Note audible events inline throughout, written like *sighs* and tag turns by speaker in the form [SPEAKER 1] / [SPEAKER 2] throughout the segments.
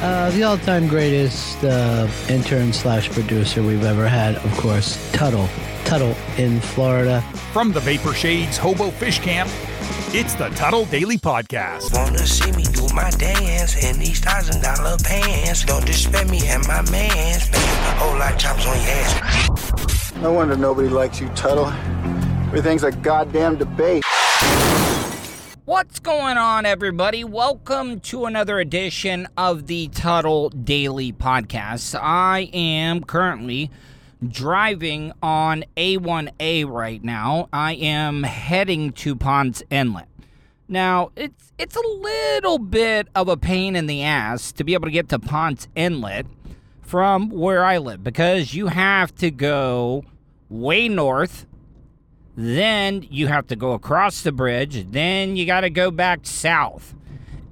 [SPEAKER 1] Uh, the all-time greatest uh, intern slash producer we've ever had, of course, Tuddle. Tuddle in Florida.
[SPEAKER 2] From the Vapor Shades Hobo Fish Camp, it's the Tuddle Daily Podcast.
[SPEAKER 3] Wanna see me do my dance in these thousand dollar pants? Don't disrespect me and my mans. Baby, whole lot of chops on your ass.
[SPEAKER 4] No wonder nobody likes you, Tuddle. Everything's a goddamn debate.
[SPEAKER 5] What's going on, everybody? Welcome to another edition of the Tuddle Daily Podcast. I am currently driving on A1A right now. I am heading to Ponce Inlet. Now, it's it's a little bit of a pain in the ass to be able to get to Ponce Inlet from where I live because you have to go way north then you have to go across the bridge. Then you got to go back south.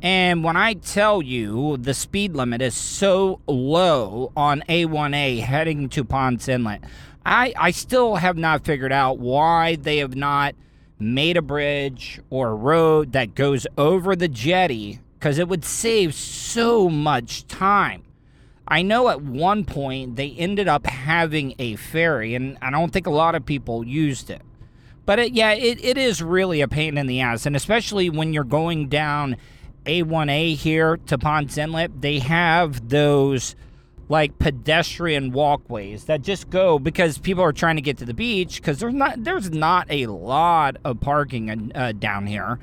[SPEAKER 5] And when I tell you the speed limit is so low on A1A heading to Ponce Inlet, I, I still have not figured out why they have not made a bridge or a road that goes over the jetty because it would save so much time. I know at one point they ended up having a ferry, and I don't think a lot of people used it. But it, yeah, it, it is really a pain in the ass. And especially when you're going down A1A here to Ponce Inlet, they have those like pedestrian walkways that just go because people are trying to get to the beach because there's not there's not a lot of parking uh, down here.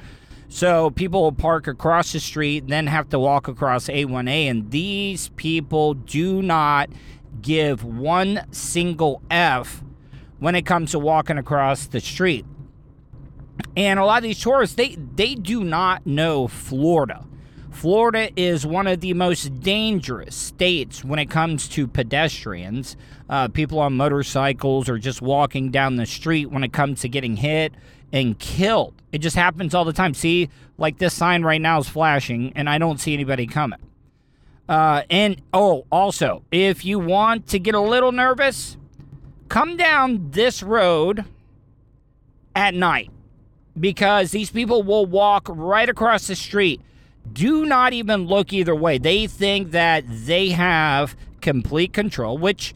[SPEAKER 5] So people will park across the street, then have to walk across A1A, and these people do not give one single F when it comes to walking across the street. And a lot of these tourists, they, they do not know Florida. Florida is one of the most dangerous states when it comes to pedestrians, uh, people on motorcycles or just walking down the street when it comes to getting hit and killed. It just happens all the time. See, like this sign right now is flashing, and I don't see anybody coming. Uh, and oh, also, if you want to get a little nervous, come down this road at night because these people will walk right across the street. Do not even look either way. They think that they have complete control, which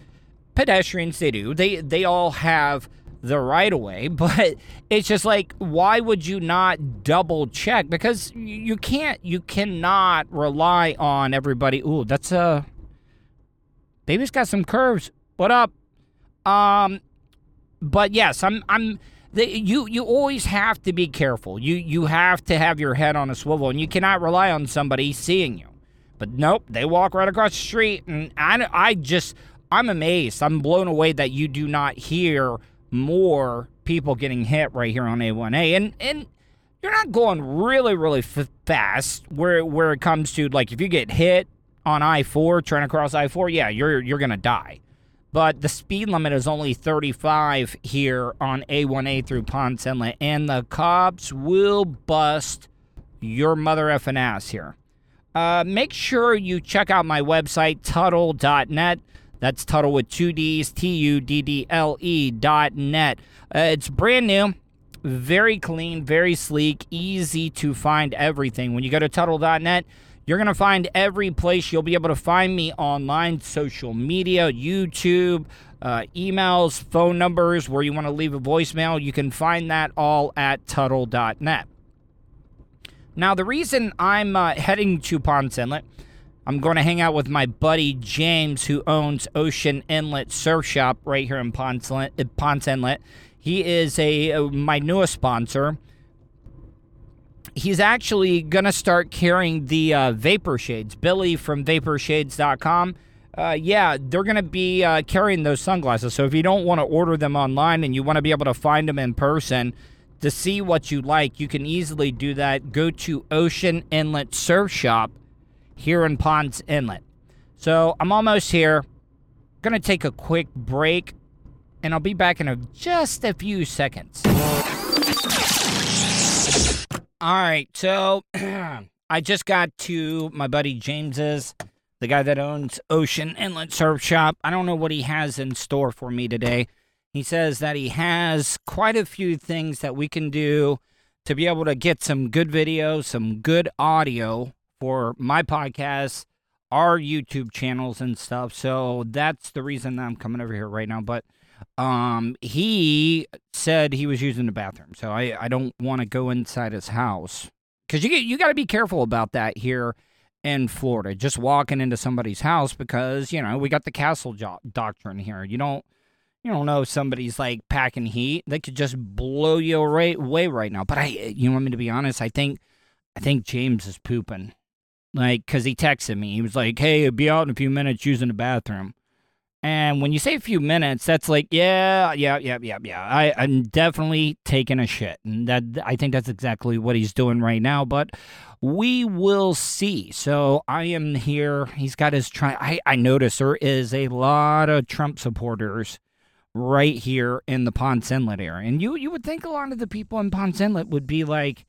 [SPEAKER 5] pedestrians they do. They they all have the right of way, *laughs* but it's just like why would you not double check because you can't you cannot rely on everybody. Ooh, that's a baby's got some curves. What up? Um, but yes, I'm I'm the, you you always have to be careful. You you have to have your head on a swivel, and you cannot rely on somebody seeing you. But nope, they walk right across the street, and I I just I'm amazed. I'm blown away that you do not hear more people getting hit right here on A1A, and and you're not going really really f- fast where where it comes to like if you get hit on I4 trying to cross I4, yeah, you're you're gonna die but the speed limit is only 35 here on A1A through Ponce Inlet, and the cops will bust your mother effing ass here. Uh, make sure you check out my website, Tuddle.net. That's Tuddle with two D's, T U D D L E dot net. Uh, it's brand new, very clean, very sleek, easy to find everything. When you go to Tuddle.net, you're going to find every place you'll be able to find me online, social media, YouTube, uh, emails, phone numbers, where you want to leave a voicemail. You can find that all at Tuddle.net. Now, the reason I'm uh, heading to Ponce Inlet, I'm going to hang out with my buddy James, who owns Ocean Inlet Surf Shop right here in. Ponce Inlet. He is a uh, my newest sponsor he's actually going to start carrying the uh, vapor shades. Billy from vaporshades.com. Uh, yeah, they're going to be uh, carrying those sunglasses. So if you don't want to order them online and you want to be able to find them in person to see what you like, you can easily do that. Go to Ocean Inlet Surf Shop here in Ponce Inlet. So I'm almost here. Gonna take a quick break, and I'll be back in a, just a few seconds. All right, so *clears throat* I just got to my buddy James's, the guy that owns Ocean Inlet Surf Shop. I don't know what he has in store for me today. He says that he has quite a few things that we can do to be able to get some good video, some good audio for my podcast, our YouTube channels and stuff. So that's the reason that I'm coming over here right now. But um, he said he was using the bathroom, so I, I don't want to go inside his house because you you got to be careful about that here in Florida. Just walking into somebody's house because you know we got the castle jo- doctrine here. You don't you don't know if somebody's like packing heat. They could just blow you away right now. But I, you want me to be honest? I think I think James is pooping. Like, cause he texted me. He was like, "Hey, be out in a few minutes using the bathroom." And when you say a few minutes, that's like, yeah, yeah, yeah, yeah, yeah. I, I'm definitely taking a shit, and that I think that's exactly what he's doing right now. But we will see. So I am here. He's got his try. I I notice there is a lot of Trump supporters right here in the Ponce Inlet area, and you you would think a lot of the people in Ponce Inlet would be like,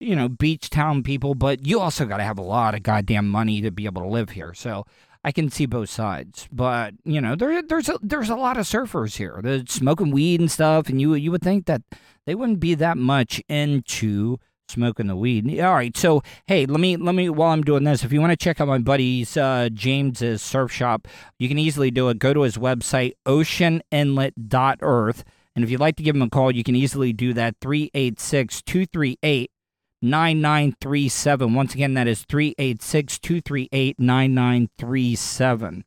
[SPEAKER 5] you know, beach town people, but you also got to have a lot of goddamn money to be able to live here. So I can see both sides, but you know, there there's a, there's a lot of surfers here. They're smoking weed and stuff, and you you would think that they wouldn't be that much into smoking the weed. All right, so hey, let me let me while I'm doing this, if you want to check out my buddy's uh, James's surf shop, you can easily do it. Go to his website oceaninlet.earth. And if you'd like to give him a call, you can easily do that 386 238 9937. Once again, that is 386 238 9937.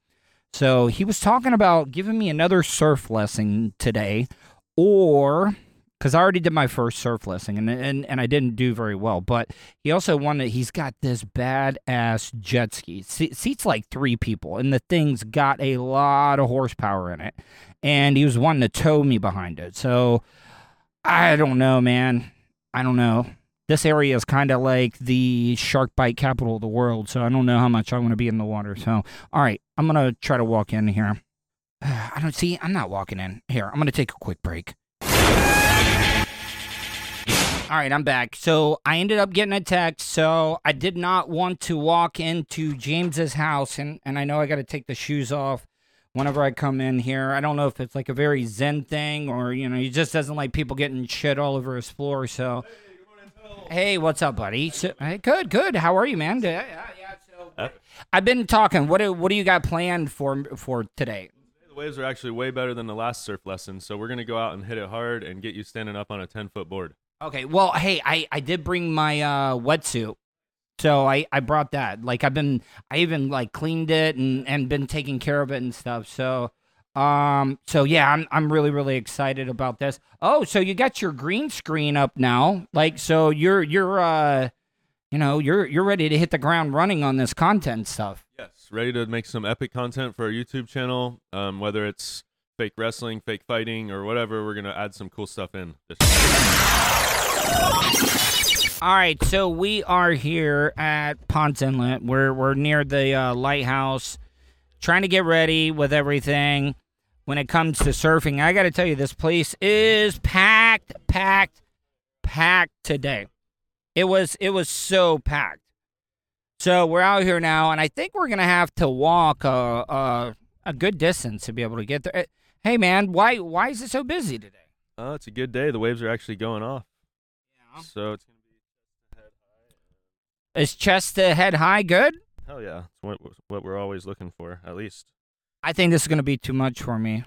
[SPEAKER 5] So he was talking about giving me another surf lesson today, or because I already did my first surf lesson and, and, and I didn't do very well. But he also wanted, he's got this badass jet ski. Se- seats like three people, and the thing's got a lot of horsepower in it. And he was wanting to tow me behind it. So I don't know, man. I don't know this area is kind of like the shark bite capital of the world, so I don't know how much I want to be in the water. So, all right, I'm gonna try to walk in here. *sighs* I don't see. I'm not walking in here. I'm gonna take a quick break. All right, I'm back. So I ended up getting a text. So I did not want to walk into James's house, and and I know I got to take the shoes off whenever I come in here. I don't know if it's like a very zen thing or you know he just doesn't like people getting shit all over his floor. So. Hey, what's up, buddy? So, hey, good, good. How are you, man? Yeah, yeah, yeah. So, I've been talking. What do what do you got planned for for today?
[SPEAKER 6] The waves are actually way better than the last surf lesson, so we're gonna go out and hit it hard and get you standing up on a ten foot board.
[SPEAKER 5] Okay. Well, hey, I I did bring my uh, wetsuit. So I, I brought that. Like I've been I even like cleaned it and, and been taking care of it and stuff. So um so yeah, I'm I'm really really excited about this. Oh, so you got your green screen up now. Like so you're you're uh you know, you're you're ready to hit the ground running on this content stuff.
[SPEAKER 6] Yes, ready to make some epic content for our YouTube channel. Um, whether it's fake wrestling, fake fighting, or whatever, we're gonna add some cool stuff in. This
[SPEAKER 5] All right, so we are here at Ponce Inlet. We're we're near the uh, lighthouse, trying to get ready with everything when it comes to surfing. I got to tell you, this place is packed, packed, packed today. It was it was so packed. So we're out here now, and I think we're gonna have to walk a a, a good distance to be able to get there. Eh, hey man, why why is it so busy today?
[SPEAKER 6] Oh, it's a good day. The waves are actually going off.
[SPEAKER 5] Yeah.
[SPEAKER 6] So it's gonna be head high.
[SPEAKER 5] Is chest to head high good?
[SPEAKER 6] Hell yeah, it's what what we're always looking for, at least.
[SPEAKER 5] I think this is gonna be too much for me.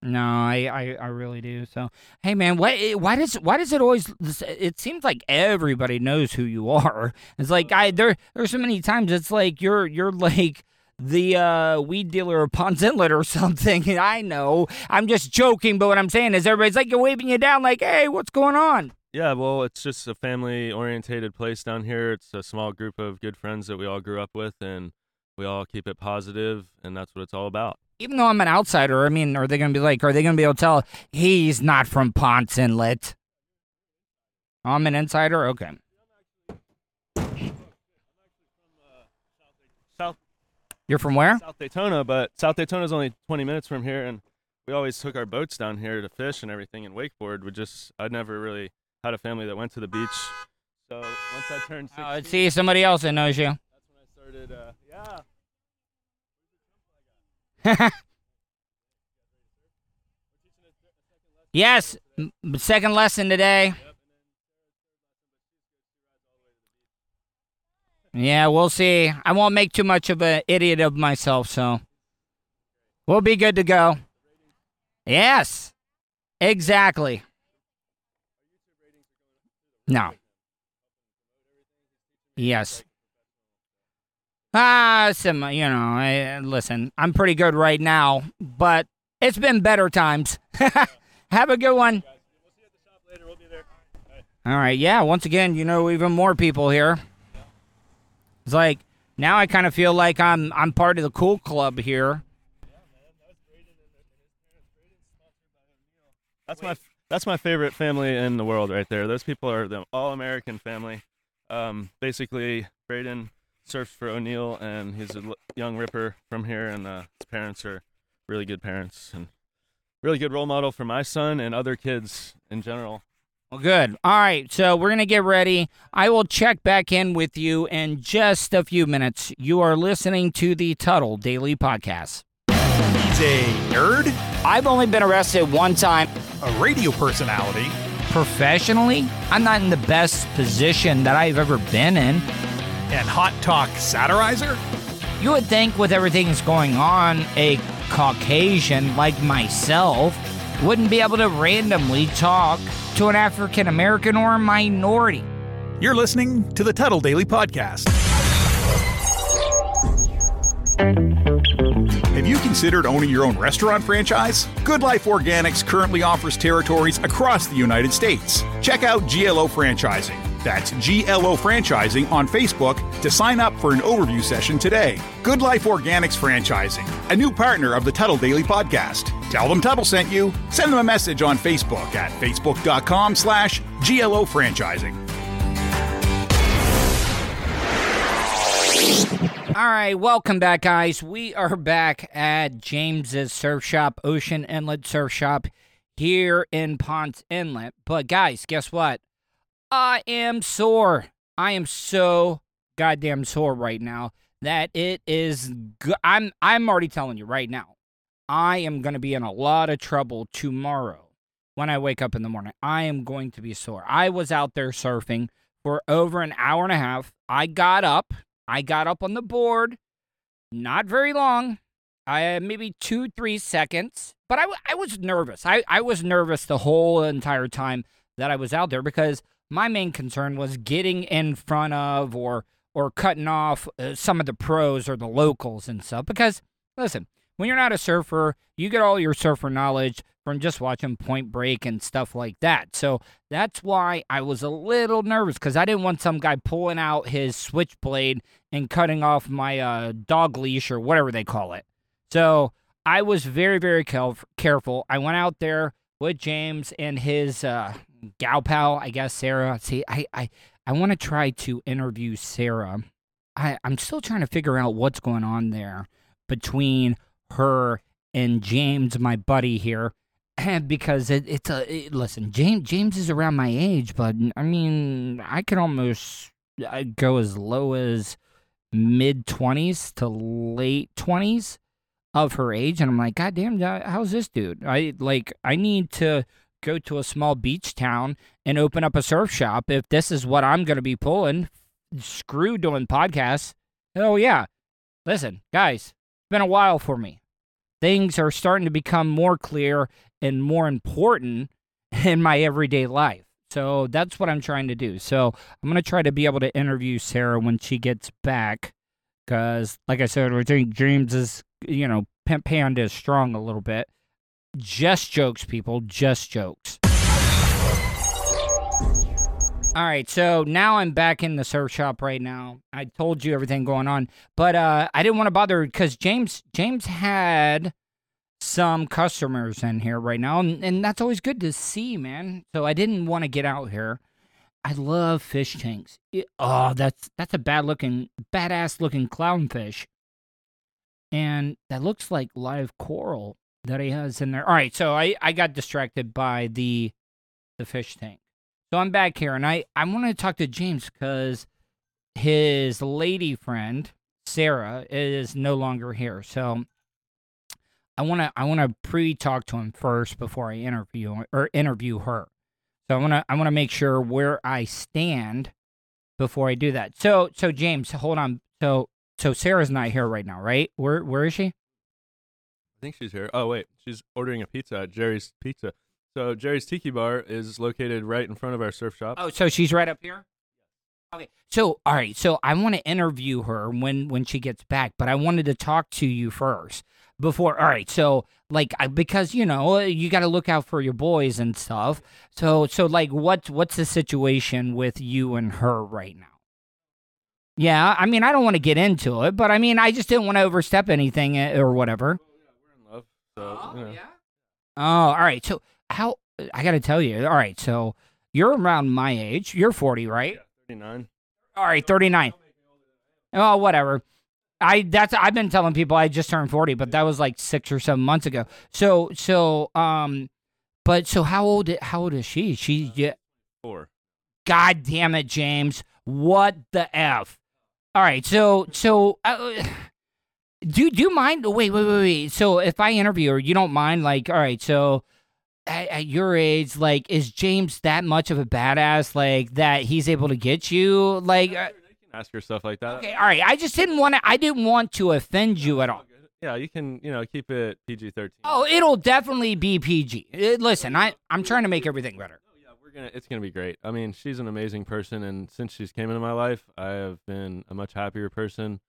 [SPEAKER 5] No, I, I, I really do. So, hey, man, why why does why does it always? It seems like everybody knows who you are. *laughs* It's like I there there's so many times it's like you're you're like the uh, weed dealer of Ponce Inlet or *laughs* something. I know I'm just joking, but what I'm saying is everybody's like waving you down, like, hey, what's going on?
[SPEAKER 6] Yeah, well, it's just a family orientated place down here. It's a small group of good friends that we all grew up with, and we all keep it positive, and that's what it's all about.
[SPEAKER 5] Even though I'm an outsider, I mean, are they going to be like, are they going to be able to tell he's not from Ponce Inlet? I'm an insider? Okay.
[SPEAKER 6] South
[SPEAKER 5] You're from where?
[SPEAKER 6] South Daytona, but South Daytona is only 20 minutes from here, and we always took our boats down here to fish and everything and wakeboard. We just I never really had a family that went to the beach. So once I turned 16,
[SPEAKER 5] Oh, let's see somebody else that knows you.
[SPEAKER 6] that's when I started. Uh, yeah. *laughs*
[SPEAKER 5] yes, second lesson today. Yeah, we'll see. I won't make too much of an idiot of myself, so we'll be good to go. Yes, exactly. No. Yes. Ah, some, you know, I, listen, I'm pretty good right now, but it's been better times. *laughs* Have a good one. All right, yeah, once again, you know, even more people here. It's like now I kind of feel like I'm I'm part of the cool club here.
[SPEAKER 6] That's my that's my favorite family in the world right there. Those people are the all American family. Um, basically, Braden surfs for O'Neill, and he's a l- young ripper from here, and uh, his parents are really good parents and really good role model for my son and other kids in general.
[SPEAKER 5] Well, good. All right, so we're gonna get ready. I will check back in with you in just a few minutes. You are listening to the Tuddle Daily Podcast.
[SPEAKER 2] He's a nerd,
[SPEAKER 5] I've only been arrested one time
[SPEAKER 2] a radio personality,
[SPEAKER 5] professionally. I'm not in the best position that I've ever been in.
[SPEAKER 2] And hot talk satirizer.
[SPEAKER 5] You would think, with everything that's going on, a Caucasian like myself wouldn't be able to randomly talk to an African American or a minority.
[SPEAKER 2] You're listening to the Tuddle Daily Podcast. Have you considered owning your own restaurant franchise? Good Life Organics currently offers territories across the United States. Check out GLO Franchising. That's GLO Franchising on Facebook to sign up for an overview session today. Good Life Organics Franchising, a new partner of the Tuddle Daily Podcast. Tell them Tuddle sent you. Send them a message on Facebook at facebook.com slash GLO Franchising.
[SPEAKER 5] All right, welcome back, guys. We are back at James's Surf Shop, Ocean Inlet Surf Shop here in Ponce Inlet. But, guys, guess what? I am sore. I am so goddamn sore right now that it is. Go- I'm. I'm already telling you right now. I am going to be in a lot of trouble tomorrow when I wake up in the morning. I am going to be sore. I was out there surfing for over an hour and a half. I got up. I got up on the board, not very long, I maybe two, three seconds, but I, I was nervous. I, I was nervous the whole entire time that I was out there because my main concern was getting in front of or or cutting off uh, some of the pros or the locals and stuff. Because listen, when you're not a surfer, you get all your surfer knowledge from just watching Point Break and stuff like that. So that's why I was a little nervous because I didn't want some guy pulling out his switchblade and cutting off my uh, dog leash or whatever they call it. So I was very, very caref- careful. I went out there with James and his uh, gal pal, I guess, Sarah. See, I, I, I want to try to interview Sarah. I, I'm still trying to figure out what's going on there between her and James, my buddy here. *laughs* because it, it's a it, listen, James James is around my age, but I mean, I could almost uh, go as low as mid twenties to late twenties of her age, and I'm like, God damn, how's this dude? I like, I need to go to a small beach town and open up a surf shop if this is what I'm going to be pulling. Screw doing podcasts. Oh yeah, listen, guys, it's been a while for me. Things are starting to become more clear and more important *laughs* in my everyday life. So that's what I'm trying to do. So I'm going to try to be able to interview Sarah when she gets back. Because, like I said, I think James is, you know, Pimp Panda is strong a little bit. Just jokes, people. Just jokes. All right, so now I'm back in the surf shop right now. I told you everything going on, but uh, I didn't want to bother because James James had some customers in here right now, and, and that's always good to see, man. So I didn't want to get out here. I love fish tanks. Oh, that's that's a bad looking, badass looking clownfish. and that looks like live coral that he has in there. All right, so I I got distracted by the the fish tank. So I'm back here, and I I want to talk to James because his lady friend Sarah is no longer here. So I want to I want to pre-talk to him first before I interview or interview her. So I want to I want to make sure where I stand before I do that. So so James, hold on. So so Sarah's not here right now, right? Where where is she?
[SPEAKER 6] Think she's here. Oh wait, she's ordering a pizza at Jerry's Pizza. So Jerry's Tiki Bar is located right in front of our surf shop.
[SPEAKER 5] Oh, so she's right up here. Okay. So all right. So I want to interview her when when she gets back, but I wanted to talk to you first before. All right. So like because you know you got to look out for your boys and stuff. So so like what's what's the situation with you and her right now? Yeah, I mean I don't want to get into it, but I mean I just didn't want to overstep anything eh, or whatever.
[SPEAKER 6] We're in love. You know.
[SPEAKER 5] Oh, all right. So how I got to tell you. All right. So you're around my age. You're 40, right?
[SPEAKER 6] 39.
[SPEAKER 5] All right, 39. Oh, whatever. I that's I've been telling people I just turned 40, but that was like 6 or 7 months ago. So so um but so how old how old is she? She yeah,
[SPEAKER 6] Four.
[SPEAKER 5] God damn it, James. What the f? All right, so so uh, do do you mind? Wait, wait, wait, wait. So if I interview her, you don't mind? Like, all right, so at, at your age, like, is James that much of a badass? Like that he's able to get you? Like, uh,
[SPEAKER 6] You can ask her stuff like that.
[SPEAKER 5] okay, all right. I just didn't want to. I didn't want to offend you at all.
[SPEAKER 6] Yeah, you can, you know, keep it PG 13.
[SPEAKER 5] Oh, it'll definitely be PG. Uh, Listen, I I'm trying to make everything better.
[SPEAKER 6] Oh, yeah, we're gonna. It's gonna be great. I mean, she's an amazing person, and since she's came into my life, I have been a much happier person,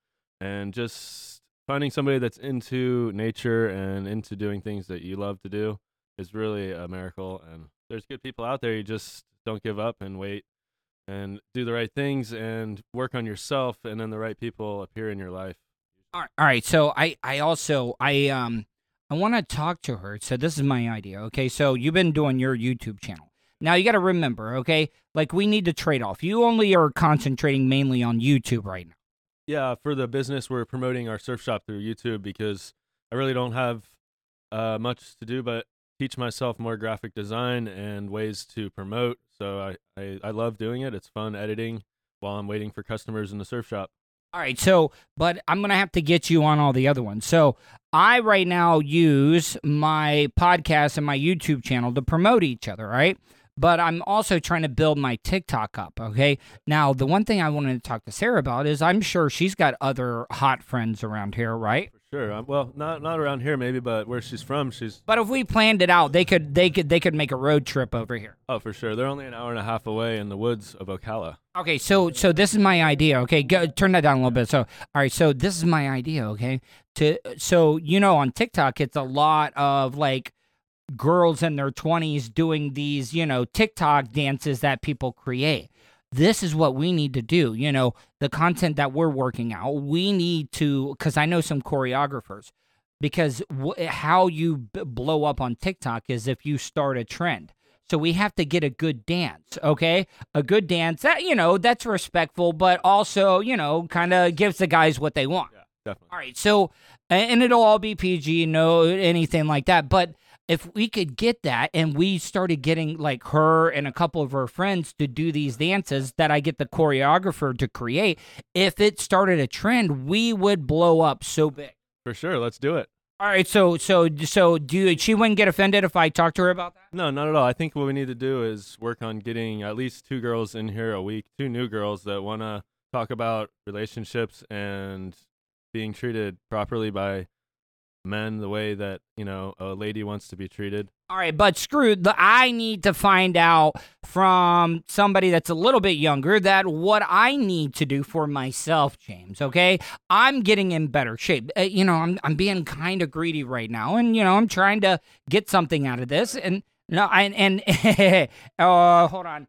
[SPEAKER 6] and just finding somebody that's into nature and into doing things that you love to do is really a miracle. And there's good people out there. You just don't give up and wait, and do the right things and work on yourself, and then the right people appear in your life.
[SPEAKER 5] All right. So I, I also, I, um, I want to talk to her. So this is my idea. Okay. So you've been doing your YouTube channel. Now you got to remember, okay, like we need to trade off. You only are concentrating mainly on YouTube right now.
[SPEAKER 6] Yeah, for the business, we're promoting our surf shop through YouTube because I really don't have uh, much to do but teach myself more graphic design and ways to promote. So I, I, I love doing it. It's fun editing while I'm waiting for customers in the surf shop.
[SPEAKER 5] All right. So, but I'm to have to get you on all the other ones. So I right now use my podcast and my YouTube channel to promote each other, right? But I'm also trying to build my TikTok up. Okay. Now, the one thing I wanted to talk to Sarah about is I'm sure she's got other hot friends around here, right?
[SPEAKER 6] For sure. Um, well, not not around here maybe, but where she's from, she's
[SPEAKER 5] But if we planned it out, they could they could they could make a road trip over here.
[SPEAKER 6] oh for sure. They're only an hour and a half away in the woods of Ocala.
[SPEAKER 5] Okay, so so this is my idea. Okay, go, turn that down a little bit. So, all right, so this is my idea. Okay, to so you know on TikTok, it's a lot of like girls in their twenties doing these you know TikTok dances that people create. This is what we need to do. You know, the content that we're working out, we need to because I know some choreographers. Because w- how you b- blow up on TikTok is if you start a trend. So we have to get a good dance, okay? A good dance that you know that's respectful, but also you know kind of gives the guys what they want.
[SPEAKER 6] Yeah, definitely.
[SPEAKER 5] All right, so and it'll all be PG, no anything like that. But if we could get that, and we started getting like her and a couple of her friends to do these dances that I get the choreographer to create, if it started a trend, we would blow up so big.
[SPEAKER 6] For sure. Let's do it.
[SPEAKER 5] All right, so so so do you, she wouldn't get offended if I talk to her about that?
[SPEAKER 6] No, not at all. I think what we need to do is work on getting at least two girls in here a week, two new girls that want to talk about relationships and being treated properly by men the way that, you know, a lady wants to be treated.
[SPEAKER 5] All right, but screw the I need to find out from somebody that's a little bit younger that what I need to do for myself, James, okay? I'm getting in better shape. Uh, you know, I'm I'm being kind of greedy right now and you know, I'm trying to get something out of this and no, and and *laughs* uh hold on.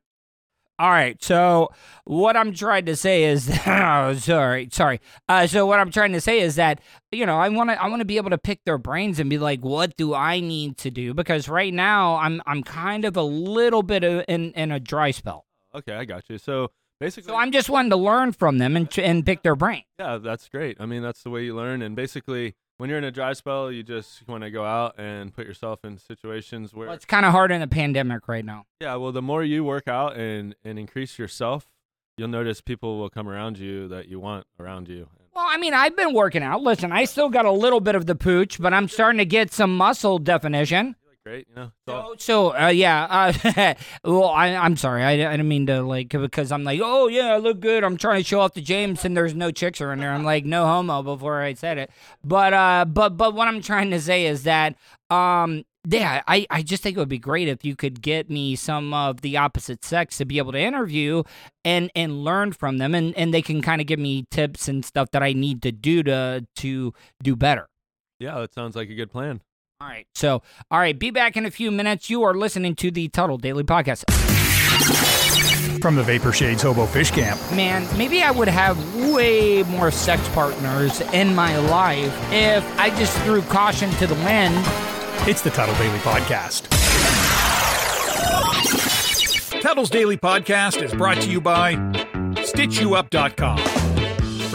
[SPEAKER 5] All right, so what I'm trying to say is, *laughs* oh, sorry, sorry. Uh, so what I'm trying to say is that you know I want to I want to be able to pick their brains and be like, what do I need to do? Because right now I'm I'm kind of a little bit of in in a dry spell.
[SPEAKER 6] Okay, I got you. So basically,
[SPEAKER 5] So I'm just wanting to learn from them and and pick their brain.
[SPEAKER 6] yeah, that's great. I mean, that's the way you learn. And basically, when you're in a dry spell, you just want to go out and put yourself in situations where
[SPEAKER 5] Well, it's kind of hard in the pandemic right now.
[SPEAKER 6] yeah. Well, the more you work out and and increase yourself, you'll notice people will come around you that you want around you.
[SPEAKER 5] Well, I mean, I've been working out. Listen, I still got a little bit of the pooch, but I'm starting to get some muscle definition.
[SPEAKER 6] Great, you know.
[SPEAKER 5] So, so uh, yeah. Uh, *laughs* well, I, I'm sorry. I, I didn't mean to like because I'm like, oh yeah, I look good. I'm trying to show off to James, and there's no chicks around there. I'm like, no homo before I said it. But uh, but but what I'm trying to say is that um. Yeah, I, I just think it would be great if you could get me some of the opposite sex to be able to interview and and learn from them and, and they can kind of give me tips and stuff that I need to do to to do better.
[SPEAKER 6] yeah, that sounds like a good plan.
[SPEAKER 5] All right. So, all right, be back in a few minutes. You are listening to the Tuddle Daily Podcast.
[SPEAKER 2] From the Vapor Shades Hobo Fish Camp.
[SPEAKER 5] Man, maybe I would have way more sex partners in my life if I just threw caution to the wind.
[SPEAKER 2] It's the Tuddle Daily Podcast. Tuddle's Daily Podcast is brought to you by StitchYouUp.com.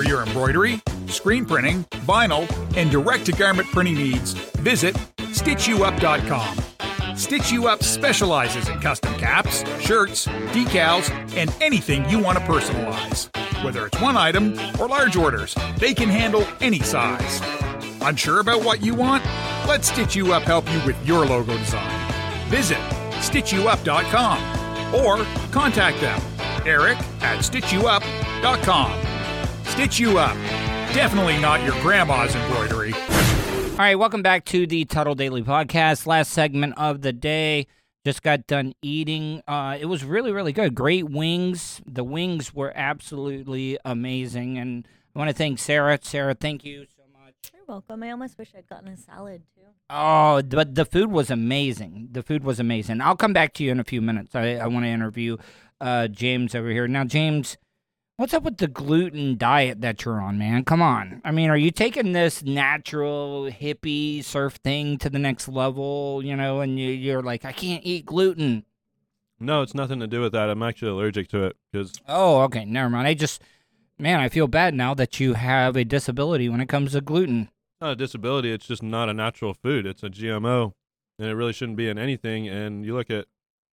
[SPEAKER 2] For your embroidery, screen printing, vinyl, and direct to garment printing needs, visit StitchYouUp.com. Stitch You Up specializes in custom caps, shirts, decals, and anything you want to personalize. Whether it's one item or large orders, they can handle any size. Unsure about what you want? Let Stitch You Up help you with your logo design. Visit StitchYouUp.com or contact them, Eric at StitchYouUp.com. Stitch You Up. Definitely not your grandma's embroidery.
[SPEAKER 5] All right, welcome back to the Tuddle Daily Podcast. Last segment of the day. Just got done eating. Uh, it was really, really good. Great wings. The wings were absolutely amazing. And I want to thank Sarah. Sarah, thank you so much.
[SPEAKER 7] You're welcome. I almost wish I'd gotten a salad too.
[SPEAKER 5] Oh, but the food was amazing. The food was amazing. I'll come back to you in a few minutes. I, I want to interview uh, James over here. Now, James, what's up with the gluten diet that you're on, man? Come on. I mean, are you taking this natural hippie surf thing to the next level, you know, and you, you're like, I can't eat gluten?
[SPEAKER 6] No, it's nothing to do with that. I'm actually allergic to it because
[SPEAKER 5] Oh, okay. Never mind. I just, man, I feel bad now that you have a disability when it comes to gluten.
[SPEAKER 6] not a disability. It's just not a natural food. It's a GMO, and it really shouldn't be in anything. And you look at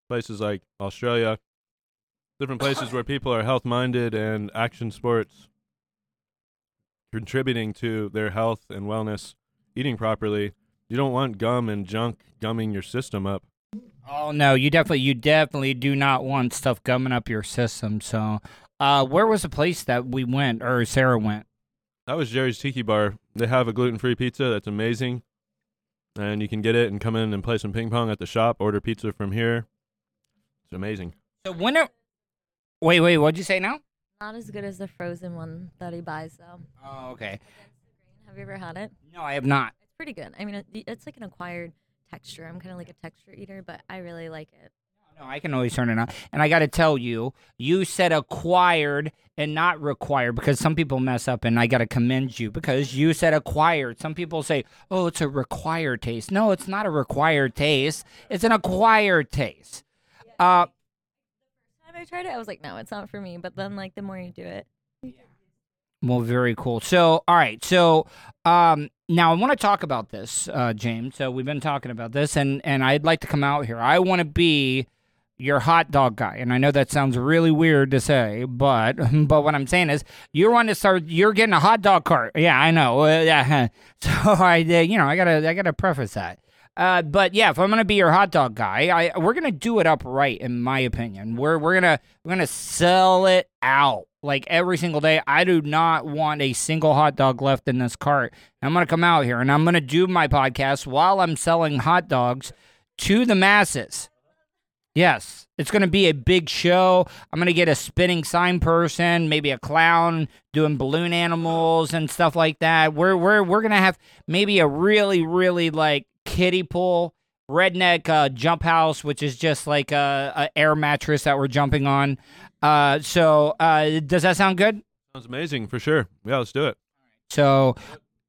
[SPEAKER 6] places like Australia, different places where people are health minded and action sports contributing to their health and wellness, eating properly. You don't want gum and junk gumming your system up.
[SPEAKER 5] Oh no, you definitely you definitely do not want stuff gumming up your system. So, uh, where was the place that we went or Sarah went?
[SPEAKER 6] That was Jerry's Tiki Bar. They have a gluten free pizza that's amazing. And you can get it and come in and play some ping pong at the shop, order pizza from here. It's amazing.
[SPEAKER 5] So when it, wait, wait, what'd you say now?
[SPEAKER 7] Not as good as the frozen one that he buys though.
[SPEAKER 5] Oh, okay.
[SPEAKER 7] Have you ever had it?
[SPEAKER 5] No, I have not.
[SPEAKER 7] It's pretty good. I mean, it's like an acquired texture. I'm kind of like a texture eater, but I really like it.
[SPEAKER 5] No, I can always turn it on. And I got to tell you, you said acquired and not required because some people mess up, and I got to commend you because you said acquired. Some people say, "Oh, it's a required taste." No, it's not a required taste. It's an acquired taste. Uh,
[SPEAKER 7] I tried it, I was like, no, it's not for me. But then, like, the more you do it,
[SPEAKER 5] Well, very cool. So, all right. So, um, now I want to talk about this, uh, James. So we've been talking about this, and and I'd like to come out here. I want to be your hot dog guy, and I know that sounds really weird to say, but *laughs* but what I'm saying is, you're want to start. You're getting a hot dog cart. Yeah, I know. Uh, *laughs* yeah. So I, uh, you know, I gotta I gotta preface that. Uh, but yeah, if I'm gonna be your hot dog guy, I we're gonna do it upright, in my opinion. We're we're gonna we're gonna sell it out like every single day. I do not want a single hot dog left in this cart. I'm gonna come out here and I'm gonna do my podcast while I'm selling hot dogs to the masses. Yes, it's going to be a big show. I'm going to get a spinning sign person, maybe a clown doing balloon animals and stuff like that. We're we're we're going to have maybe a really really like kiddie pool redneck uh, jump house, which is just like a, a air mattress that we're jumping on. Uh, so uh, does that sound good?
[SPEAKER 6] Sounds amazing for sure. Yeah, let's do it.
[SPEAKER 5] So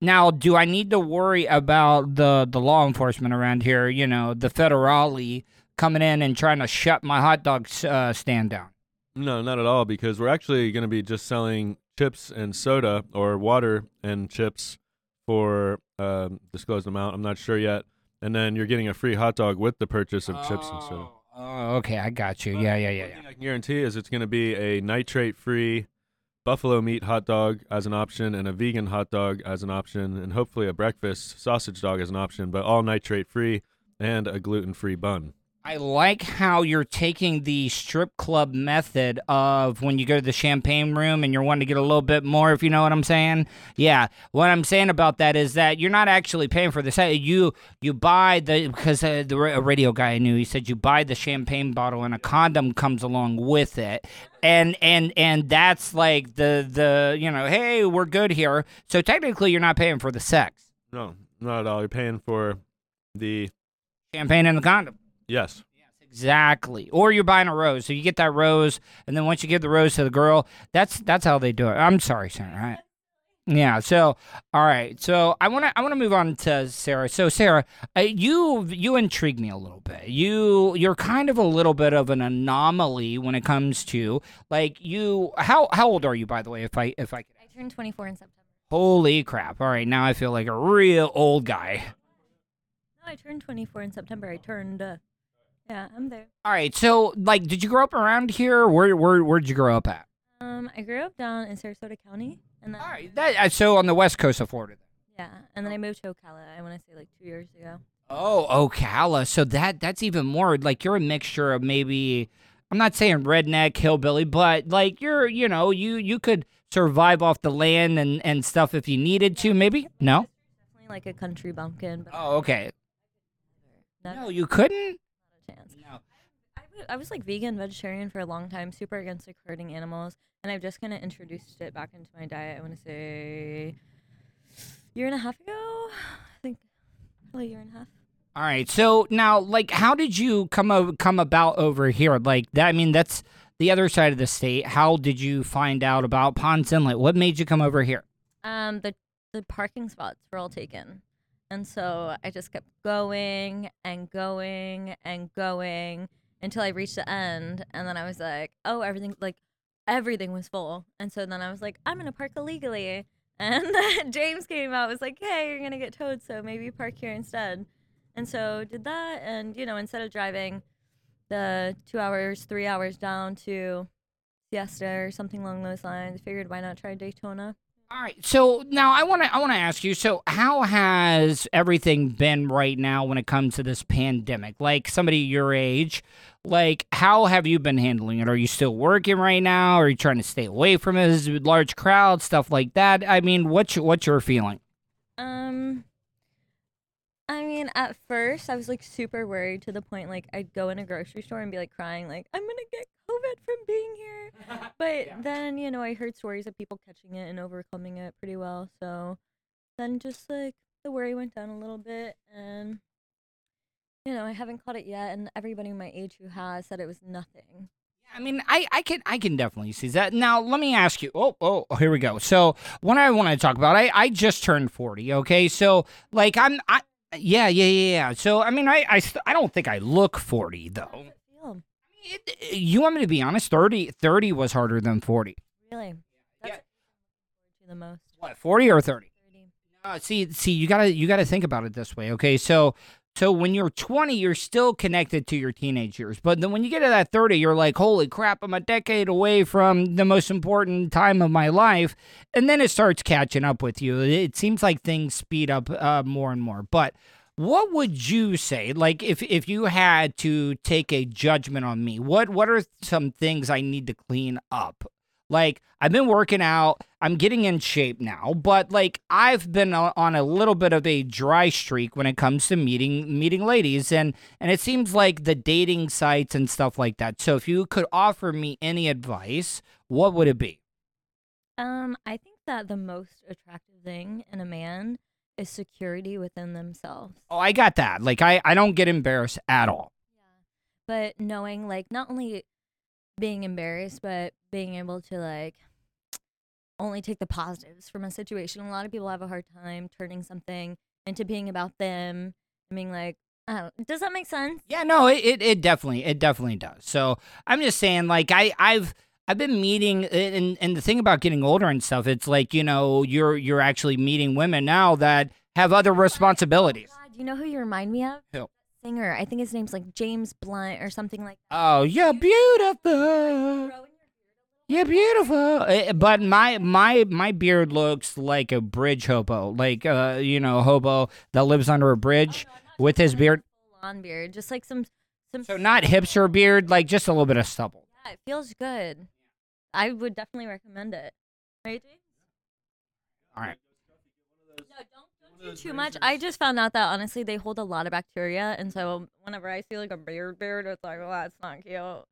[SPEAKER 5] now, do I need to worry about the the law enforcement around here? You know, the federale coming in and trying to shut my hot dog uh, stand down.
[SPEAKER 6] No, not at all, because we're actually going to be just selling chips and soda or water and chips for um, disclosed amount. I'm not sure yet. And then you're getting a free hot dog with the purchase of chips and soda.
[SPEAKER 5] Oh, okay, I got you. Yeah, yeah, yeah, yeah.
[SPEAKER 6] thing I can guarantee is it's going to be a nitrate-free buffalo meat hot dog as an option, and a vegan hot dog as an option, and hopefully a breakfast sausage dog as an option, but all nitrate-free and a gluten-free bun.
[SPEAKER 5] I like how you're taking the strip club method of when you go to the champagne room and you're wanting to get a little bit more, if you know what I'm saying. Yeah, what I'm saying about that is that you're not actually paying for this. You you buy the because uh, the a radio guy I knew he said you buy the champagne bottle and a condom comes along with it, and and and that's like the the you know hey we're good here. So technically you're not paying for the sex,
[SPEAKER 6] No, not at all. You're paying for the
[SPEAKER 5] champagne and the condom.
[SPEAKER 6] Yes.
[SPEAKER 5] Exactly. Or you're buying a rose. So you get that rose and then once you give the rose to the girl, that's that's how they do it. I'm sorry, Sarah. All right. Yeah. So, all right. So I want to I want to move on to Sarah. So Sarah, uh, you you intrigue me a little bit. You you're kind of a little bit of an anomaly when it comes to like you. How how old are you by the way? If I if I could.
[SPEAKER 7] I turned 24 in September.
[SPEAKER 5] Holy crap! All right, now I feel like a real old guy.
[SPEAKER 7] No, I turned 24 in September. I turned. Uh, yeah, I'm there.
[SPEAKER 5] All right. So like, did you grow up around here? Where where where did you grow up at?
[SPEAKER 7] Um, I grew up down in Sarasota County, and then
[SPEAKER 5] All right. That, uh, so on the west coast of Florida.
[SPEAKER 7] yeah, and then I moved to Ocala. I want to say like two years ago.
[SPEAKER 5] Oh, Ocala. So that that's even more like you're a mixture of maybe I'm not saying redneck hillbilly, but like you're you know you you could survive off the land and and stuff if you needed to. Maybe no.
[SPEAKER 7] Definitely like a country bumpkin, but
[SPEAKER 5] Oh, okay.
[SPEAKER 7] not,
[SPEAKER 5] No, you couldn't.
[SPEAKER 7] not a chance.
[SPEAKER 5] No.
[SPEAKER 7] I was like vegan, vegetarian for a long time, super against like hurting animals, and I've just kind of introduced it back into my diet. I want to say year and a half ago, I think, probably a year and a half.
[SPEAKER 5] All right. So now, like, how did you come o- come about over here? Like that. I mean, that's the other side of the state. How did you find out about Ponce Inlet? What made you come over here?
[SPEAKER 7] Um, the the parking spots were all taken, and so I just kept going and going and going until I reached the end, and then I was like, oh, everything like everything was full, and so then I was like, I'm gonna park illegally, *laughs* and James came out was like, hey, you're gonna get towed, so maybe park here instead, and so did that, and you know instead of driving the two hours, three hours down to Siesta or something along those lines, figured why not try Daytona.
[SPEAKER 5] All right. So now I want to I want to ask you. So how has everything been right now when it comes to this pandemic? Like somebody your age, like how have you been handling it? Are you still working right now? Are you trying to stay away from it? Is large crowd stuff like that? I mean, what's your, what's your feeling?
[SPEAKER 7] Um, I mean, at first I was like super worried to the point like I'd go in a grocery store and be like crying, like I'm gonna get From being here. *laughs* But then you know I heard stories of people catching it and overcoming it pretty well. So then just like the worry went down a little bit, and you know I haven't caught it yet. And everybody my age who has said it was nothing.
[SPEAKER 5] Yeah, I mean, I, I can I can definitely see that. Now, let me ask you. Oh, oh, oh here we go. So, what I want to talk about, I, I just turned forty. Okay, so like I'm I yeah yeah yeah yeah. So I mean, I I, st- I don't think I look forty though.
[SPEAKER 7] It
[SPEAKER 5] you want me to be honest? 30, 30 was harder than forty.
[SPEAKER 7] Really? That's
[SPEAKER 5] Yeah.
[SPEAKER 7] what I'm looking forward to the most.
[SPEAKER 5] What forty or thirty?
[SPEAKER 7] 30.
[SPEAKER 5] Uh, see, see, you gotta you gotta think about it this way, okay? So, so when you're 20, you're still connected to your teenage years, but then when you get to that 30, you're like, holy crap, I'm a decade away from the most important time of my life, and then it starts catching up with you. It seems like things speed up uh, more and more. But what would you say, like, if if you had to take a judgment on me? What what are some things I need to clean up? Like I've been working out, I'm getting in shape now, but like I've been on a little bit of a dry streak when it comes to meeting meeting ladies and and it seems like the dating sites and stuff like that. So if you could offer me any advice, what would it be?
[SPEAKER 7] Um, I think that the most attractive thing in a man is security within themselves.
[SPEAKER 5] Oh, I got that. Like I I don't get embarrassed at all.
[SPEAKER 7] Yeah. But knowing like not only being embarrassed, but being able to like only take the positives from a situation. A lot of people have a hard time turning something into being about them and being like, I does that make sense?
[SPEAKER 5] Yeah, no, it, it, it definitely it definitely does. So I'm just saying, like I I've I've been meeting, and and the thing about getting older and stuff, it's like you know you're you're actually meeting women now that have other responsibilities.
[SPEAKER 7] God, you know who you remind me of?
[SPEAKER 5] Who?
[SPEAKER 7] Singer. I think his name's like James Blunt or something like
[SPEAKER 5] Oh, you're beautiful. You're beautiful. Uh, But my my my beard looks like a bridge hobo, like uh you know hobo that lives under a bridge with his beard.
[SPEAKER 7] On beard, just like some some.
[SPEAKER 5] So not hipster beard, like just a little bit of stubble.
[SPEAKER 7] Yeah, it feels good. I would definitely recommend it. Right, James?
[SPEAKER 5] All right.
[SPEAKER 7] No, don't, don't do too much. I just found out that honestly they hold a lot of bacteria, and so whenever I see like a beard beard, it's like, well, that's not cute.
[SPEAKER 6] You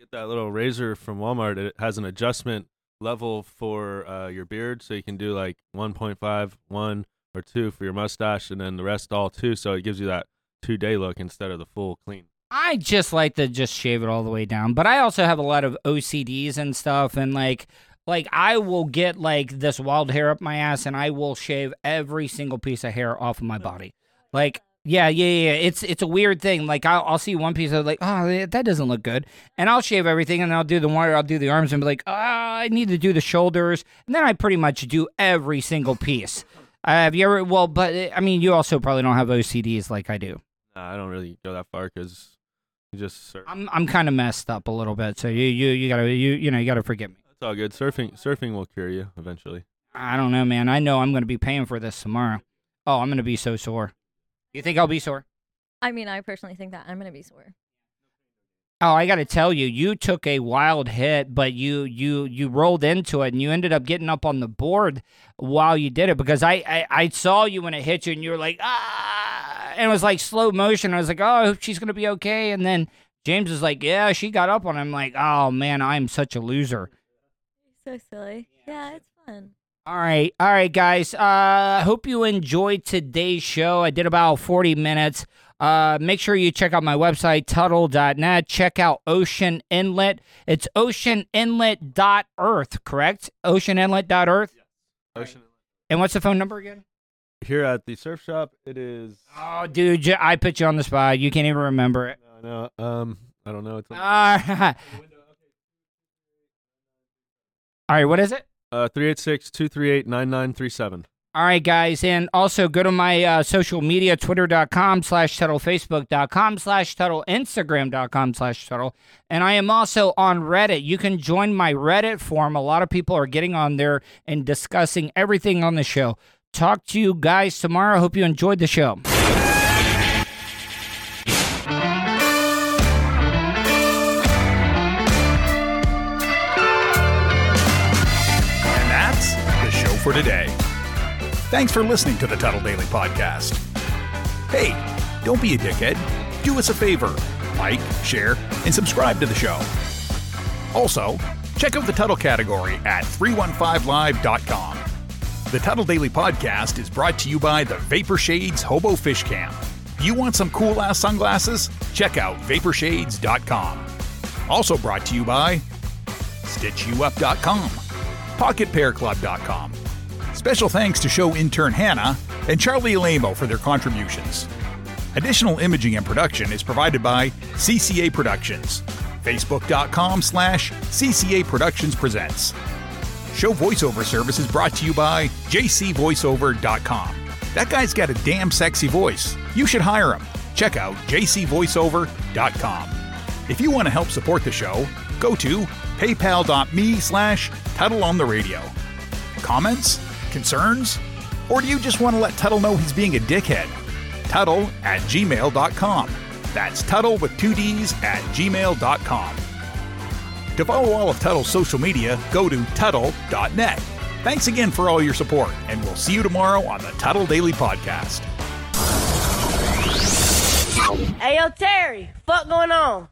[SPEAKER 6] get that little razor from Walmart. It has an adjustment level for uh, your beard, so you can do like 1.5, 1 or 2 for your mustache, and then the rest all 2. So it gives you that two day look instead of the full clean.
[SPEAKER 5] I just like to just shave it all the way down, but I also have a lot of OCDs and stuff, and like like I will get like this wild hair up my ass, and I will shave every single piece of hair off of my body. Like yeah, yeah, yeah. It's it's a weird thing. Like I'll, I'll see one piece of like, oh, that doesn't look good, and I'll shave everything, and I'll do the one, I'll do the arms, and be like, ah, I need to do the shoulders, and then I pretty much do every single piece. Uh, have you ever? Well, but uh, I mean, you also probably don't have OCDs like I do.
[SPEAKER 6] Nah, I don't really go that far because just surf.
[SPEAKER 5] I'm I'm kind of messed up a little bit, so you you you gotta you you know you gotta forgive me.
[SPEAKER 6] It's all good. Surfing surfing will cure you eventually.
[SPEAKER 5] I don't know, man. I know I'm gonna be paying for this tomorrow. Oh, I'm gonna be so sore. You think I'll be sore?
[SPEAKER 7] I mean, I personally think that I'm gonna be sore.
[SPEAKER 5] Oh, I got to tell you, you took a wild hit, but you you you rolled into it, and you ended up getting up on the board while you did it because I I, I saw you when it hit you, and you were like ah, and it was like slow motion. I was like, oh, I hope she's gonna be okay, and then James was like, yeah, she got up on him. Like, oh man, I'm such a loser.
[SPEAKER 7] So silly. Yeah, it's fun.
[SPEAKER 5] All right, all right, guys. Uh, hope you enjoyed today's show. I did about 40 minutes. Uh, make sure you check out my website, Tuddle.net. Check out Ponce Inlet. It's oceaninlet.earth, correct? Oceaninlet.earth.
[SPEAKER 6] Ocean.
[SPEAKER 5] And what's the phone number again?
[SPEAKER 6] Here at the surf shop, it is.
[SPEAKER 5] Oh, dude, j- I put you on the spot. You can't even remember it.
[SPEAKER 6] No, no, um, I don't know. It's
[SPEAKER 5] All right. *laughs* All right, what is it?
[SPEAKER 6] uh, 386 238 9937.
[SPEAKER 5] All right, guys. And also go to my uh, social media, twitter.com slash Tuddle, facebook.com slash Tuddle, instagram.com slash Tuddle. And I am also on Reddit. You can join my Reddit forum. A lot of people are getting on there and discussing everything on the show. Talk to you guys tomorrow. Hope you enjoyed the show.
[SPEAKER 2] And that's the show for today. Thanks for listening to the Tuddle Daily Podcast. Hey, don't be a dickhead. Do us a favor like, share, and subscribe to the show. Also, check out the Tuddle category at 315live.com. The Tuddle Daily Podcast is brought to you by the Vapor Shades Hobo Fish Camp. You want some cool ass sunglasses? Check out vaporshades.com. Also brought to you by StitchYouUp.com, PocketPairClub.com. Special thanks to show intern Hannah and Charlie Alamo for their contributions. Additional imaging and production is provided by CCA Productions. Facebook.com slash CCA Productions Presents. Show voiceover service is brought to you by jcvoiceover.com. That guy's got a damn sexy voice. You should hire him. Check out jcvoiceover.com. If you want to help support the show, go to paypal.me slash Tuddle on the radio. Comments? Concerns? Or do you just want to let Tuddle know he's being a dickhead? Tuddle at gmail.com. That's Tuddle with two D's at gmail.com. To follow all of Tuddle's social media, go to Tuddle.net. Thanks again for all your support, and we'll see you tomorrow on the Tuddle Daily Podcast.
[SPEAKER 8] Hey, yo, Terry, fuck going on?